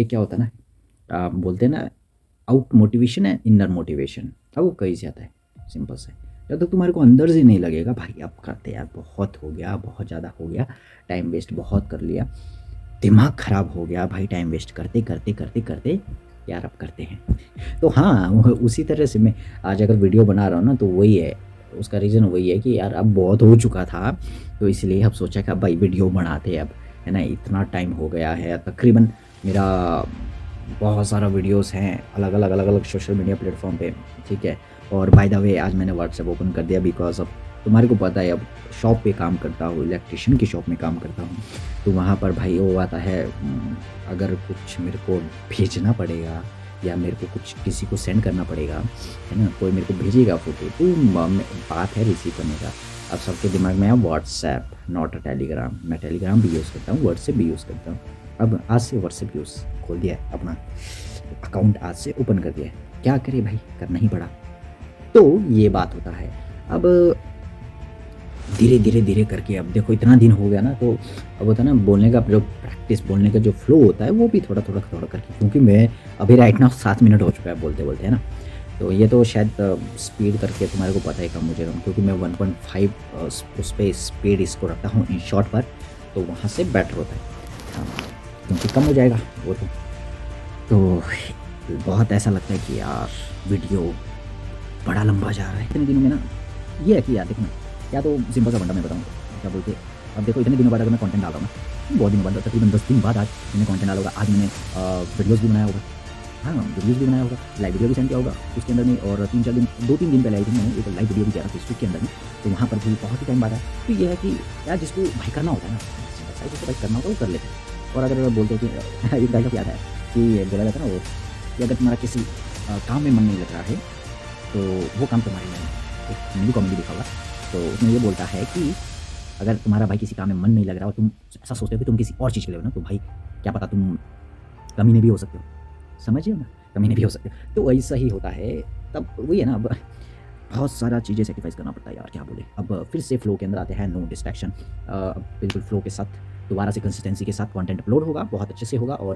एक क्या होता है ना, आप बोलते हैं ना आउट मोटिवेशन है इनर मोटिवेशन अब वो कहीं से आता है सिंपल से. जब तक तो तुम्हारे को अंदर से नहीं लगेगा, भाई अब करते यार, बहुत हो गया, बहुत ज़्यादा हो गया टाइम वेस्ट बहुत कर लिया, दिमाग ख़राब हो गया, भाई टाइम वेस्ट करते करते करते करते, यार अब करते हैं. तो हाँ उसी तरह से मैं आज अगर वीडियो बना रहा हूँ ना तो वही है, उसका रीज़न वही है कि यार अब बहुत हो चुका था तो इसलिए अब सोचा कि अब भाई वीडियो बनाते अब. है ना, इतना टाइम हो गया है। तकरीबन मेरा बहुत सारा वीडियोस हैं अलग अलग अलग अलग सोशल मीडिया प्लेटफॉर्म पे, ठीक है? और बाय द वे आज मैंने व्हाट्सएप ओपन कर दिया बिकॉज़ अब तुम्हारे को पता है, अब शॉप पे काम करता हूँ इलेक्ट्रिशियन की शॉप में काम करता हूँ। तो वहाँ पर भाई वो आता है अगर कुछ मेरे को भेजना पड़ेगा या मेरे को कुछ किसी को सेंड करना पड़ेगा, है ना? कोई मेरे को भेजेगा फ़ोटो तो बात है रिसीव करने का। अब सबके दिमाग में है व्हाट्सएप नॉट अ टेलीग्राम मैं टेलीग्राम भी यूज़ करता हूँ व्हाट्सएप भी यूज़ करता हूँ। अब आज से व्हाट्सएप यूज़ खोल दिया है, अपना अकाउंट आज से ओपन कर दिया है। क्या करे भाई? करना ही पड़ा। तो ये बात होता है। अब धीरे धीरे धीरे करके अब देखो इतना दिन हो गया ना तो अब होता है ना, बोलने का जो प्रैक्टिस बोलने का जो फ्लो होता है, वो भी थोड़ा थोड़ा थोड़ा करके, क्योंकि मैं अभी राइट ना सात मिनट हो चुका है बोलते बोलते है ना? तो ये तो शायद स्पीड करके तुम्हारे को पता ही कम मुझे कम क्योंकि मैं 1.5 उस पर स्पीड इसको रखता हूँ इन शॉर्ट पर तो वहाँ से बेटर होता है। हाँ, क्योंकि कम हो जाएगा वो तो। तो बहुत ऐसा लगता है कि यार वीडियो बड़ा लंबा जा रहा है। इतने दिनों में ना ये है कि यार देखो या तो सिंपल सा बंदा मैं बताऊँ क्या बोलते अब देखो इतने दिनों बाद अगर मैं कंटेंट डाल रहा हूँ बहुत दिनों बाद तकरीबन दस दिन बाद आज मैंने कंटेंट डाला होगा आज मैंने वीडियोज़ भी बनाया होगा। हाँ वीडियोज़ भी बनाया होगा लाइव वीडियो भी सेंड किया होगा, उसके अंदर में और तीन चार दिन दो तीन दिन पहले आई थी मैंने एक लाइव वीडियो भी किया था फेसबुक के अंदर में तो वहाँ पर भी बहुत ही टाइम बाद है तो ये है कि यार जिसको भाई करना होता है ना भाई जिसको भाई करना होता है, वो कर लेते हैं। और अगर बोलते हैं कि, एक का क्या है कि बोला जाता है ना वो, कि अगर तुम्हारा किसी काम में मन नहीं लग रहा है तो वो काम तुम्हारे में एक मूवी कॉमेडी दिखा होगा तो उसमें ये बोलता है कि अगर तुम्हारा भाई किसी काम में मन नहीं लग रहा और तुम ऐसा सोचते हो कि तुम किसी और चीज़ के लिए हो ना तो भाई क्या पता तुम कमीने भी हो सकते हो। समझिए ना कमी नहीं भी हो सकती। तो ऐसा ही होता है। तब वही है ना, अब बहुत सारा चीज़ें सेक्रीफाइस करना पड़ता है यार, क्या बोले? अब फिर से फ्लो के अंदर आते हैं नो डिस्ट्रैक्शन बिल्कुल फ्लो के साथ, दोबारा से कंसिस्टेंसी के साथ कंटेंट अपलोड होगा, बहुत अच्छे से होगा और